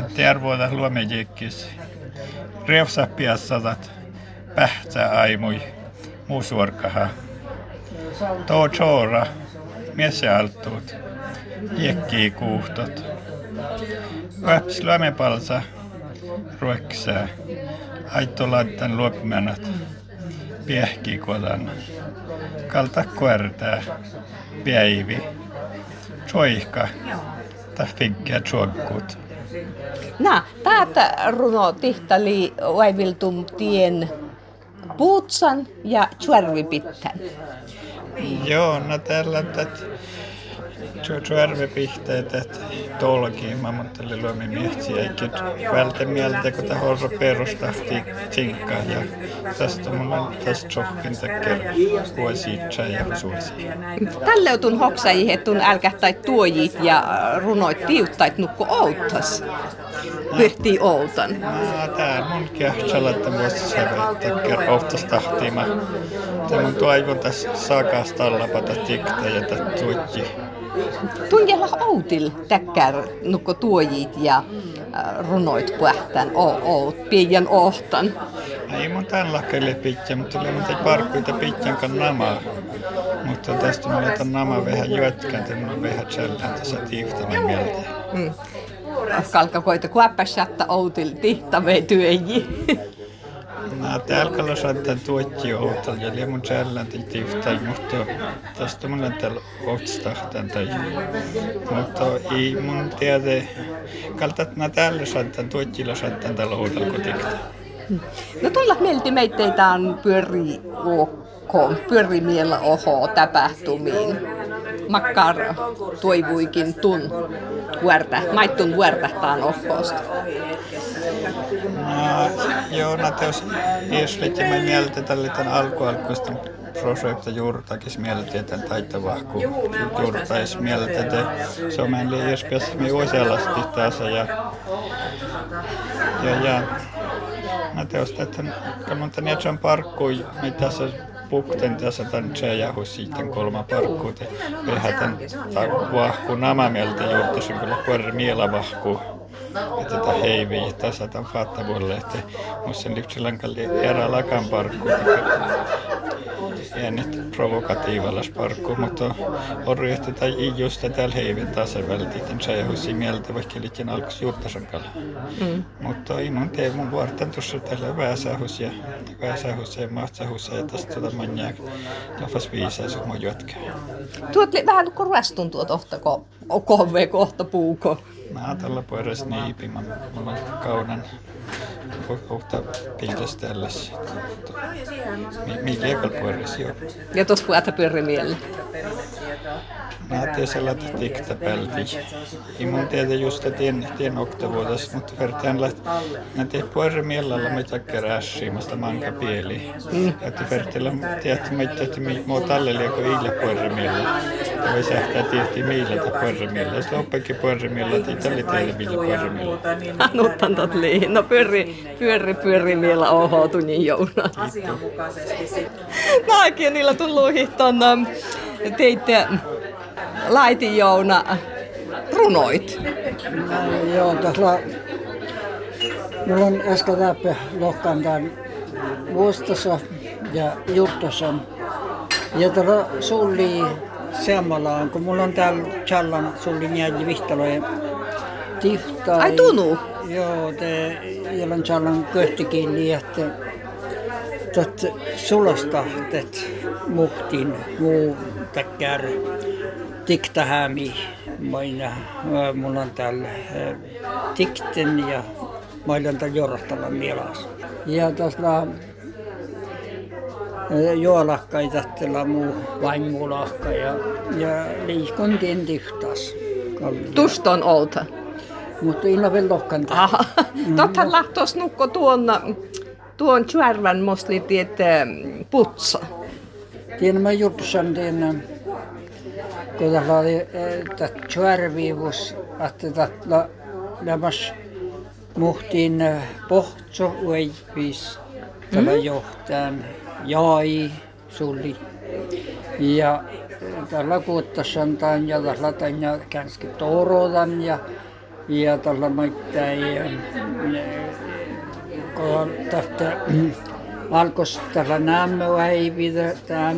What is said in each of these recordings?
Tervoida luomejikkis. Revsa piassatat. Pähtsä aimui. Muusuorkaha. Too chora. Mies alttuut. Jekkii kuuhtot. Väps luomepalsa. Ruoksää. Aitto laittan luopmenat. Piehkii kodan. Kalta kuertää. Päivi. Choihka. Ta finkkiä chuokkut. Nä, täältä runo tihtali vaiviltum tien puutsan ja tjärvipittän. Joo, no tällä, että Tjärvepihteet, että tolkiin mä ajattelin luomi miehtiä, eikä vältä mieltä, kun tämä horro perustahti tinkkaa ja tästä mulla on tästä sohkin takia ja suosi. Tälle on hoksai, että älkähtai tuojit ja runoit tiuttait nukko outtas. Pyhtii outan. No, tää mun kähtsellä, että takia outtas tahtiima. Tämä on toivon tässä saakasta allapata tikta ja tätä tuotji. Tunjella outil täkkär nukko tuojit ja äh, runoit pähtän o oot, pian ohtan. Ei mun tällä lakkeelle pitkä, mutta kyllä mun parkkuita pitkän kan namaa. Mutta tästä mun jätän nama vähän jötkän, että mun vähän tsellään tässä tiiftana mieltä. Mm. Kalkakoita kuäppäsjatta outil tihtavei työji. Mä täällä saattaa tuotji outal ja liian mun tsellään tiiftana, mutta tästä mun on täällä outstahtan tai. Mutta ei mun tiedä, kaltat mä täällä saattaa tuotjilla saattaa täällä outal kotikta. No tulla mielti meitteitä on pyöri ok, pyöri miellä oho tapahtumiin. Makkar toivuikin tun vuorta, maittun vuortahtaan ohosta. No, joo, no ja mä mieltä tälle tämän alkualkuista projekta juurtakis mieltä, että taitavahku juurtais on meidän liiespäässä me useallasti tässä ja ja, ja no teos, että kun tämän jätsän parkkui, mitä se tämän tjejahus sitten kolma parkkuut ja vähän tämän vahku nämä mieltä juurtasin kyllä kuori miela että tätä heivi tässä tämän fattavuudelle, että musta lypsilän kalli erä lakan parkku äänet provokatiivalla parkku, mutta ryhty tai ei just täällä heivin taas vältiten tjejahus mieltä vaikka liikin alkus juurtasankalla. Mm. Mutta ei mun tee mun vuorten tuossa täällä väsähus ja väsähus ja mahtsahus ja tästä tuota manjaa lafas viisaa sun mun juotkaa. Tuot vähän kuin ruostun tuot ohtako, kohve kohta puuko. Mä tällä puolella niipi, mä, on kaunan kohta piilas tällaisia. Mikä ekal puolella joo. Ja tuossa puhuta pyöri mielellä. Mä ajattelin sellaista tikta pälti. Ei mun tiedä just tien, tien oktavuotas, mutta vertaan läht. Mä tein puolella mielellä mitä kerässiimasta manka pieli. Mm. Että vertillä tiedät, mitä että mua tälle lieko iillä puolella mielellä. Voi sähtää tietti miillä ta puolella mielellä. Sitten oppakin puolella mielellä, että ei tälle teille millä mielellä. Anuttan tot liihin. No pyöri, pyöri, pyöri mielellä oho tunnin jouna. asianmukaisesti. Mäkin niillä tullut hihton teitte laitin jouna runoit. No, joo, tässä Mulla on äsken läpi lohkan tämän vuostossa ja juttossa. Ja tällä sulli samalla, kun mulla on täällä Challan sulli njälji vihtaloja tifta. Ai tunu? Joo, te jolloin Challan köhtikieli, että että sulosta, että muhtin muu täkkär tiktahämi. Moina, mulla on täällä tikten ja meillä on täällä jorostalla mielas. Ja tuossa juolakka ei tähtellä muu vain muulahka ja, ja liikuntien tihtas. Tuston outa. Mutta inna vielä lohkan Aha. Totta lahtos nukko tuon, tuon tjärvän mostli tiet putsa. Tiedän mä juttusan tiedän, kun tällä oli tätä tjärviivus, että tällä lämmäs muhtiin pohtso uivis tällä johtajan jai suli. Ja tällä kuuttasan tämän ja tällä tämän ja känski torodan ja ja tällä maittain ja kun tästä alkos tällä nämmäväivitä tämä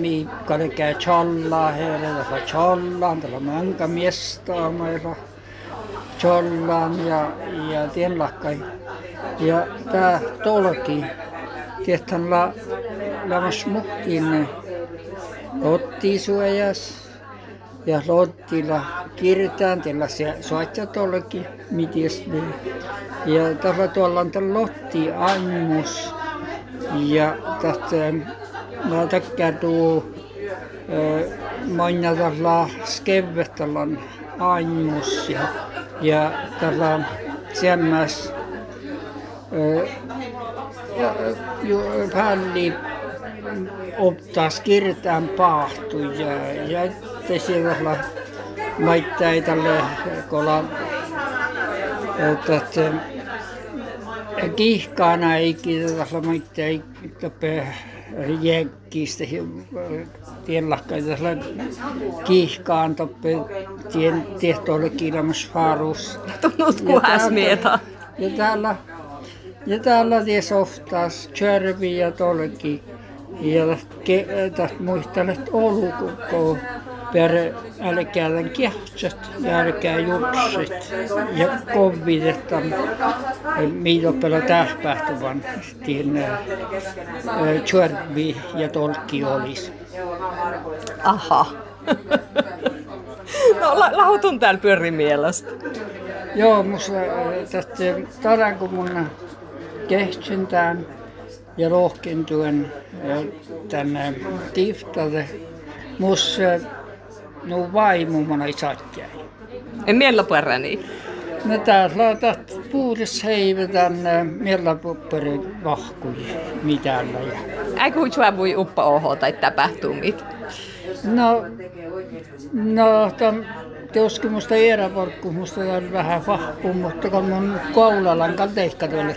kade käy chollaa heille tällä chollaan tällä manka miestaamailla chollaan ja ja tienlakkai ja tää tolki tietän la lamas muhkin ottisuojas ja lottilla kirjoitetaan tällaisia soitjatolki mitisli ja tällä tuolla on tällä lotti anmus ja tästä mä tykkään tuu moina tällä skevettalon anmus ja ja tällä semmäs pälli optaas kirtaan paahtu ja ja siellä maittai tälle kola että kihkaana ei maittai tappe jäkkistä tällä kihkaan tappe tien tehtoille kilmas farus Tunnut kuhas mieta. ja täällä ja täällä ties oftaas tjärvi ja tolki ja tästä muistelet olukko per älkää tämän kehtsät ja älkää jupsit ja kovit, mitä pela tähpähtuvan tien tjärvi ja tolki olisi. Aha. No la- lahutun täällä pyöri mielestä. Joo, musta tästä taran kun mun kehtsintään ja rohkintuen tänne tiftalle. Mus no vaimo mana isatjai. En miellä pyöräni. No täällä laitat puudessa heivetän mellapupperi vahkuja mitäällä. Ja... Äikö huitsua voi uppa oho tai tapahtumit? No, no tämän teoskin musta eräporkku, musta on vähän vahku, mutta kun mun koulalan kalteikka tuolle.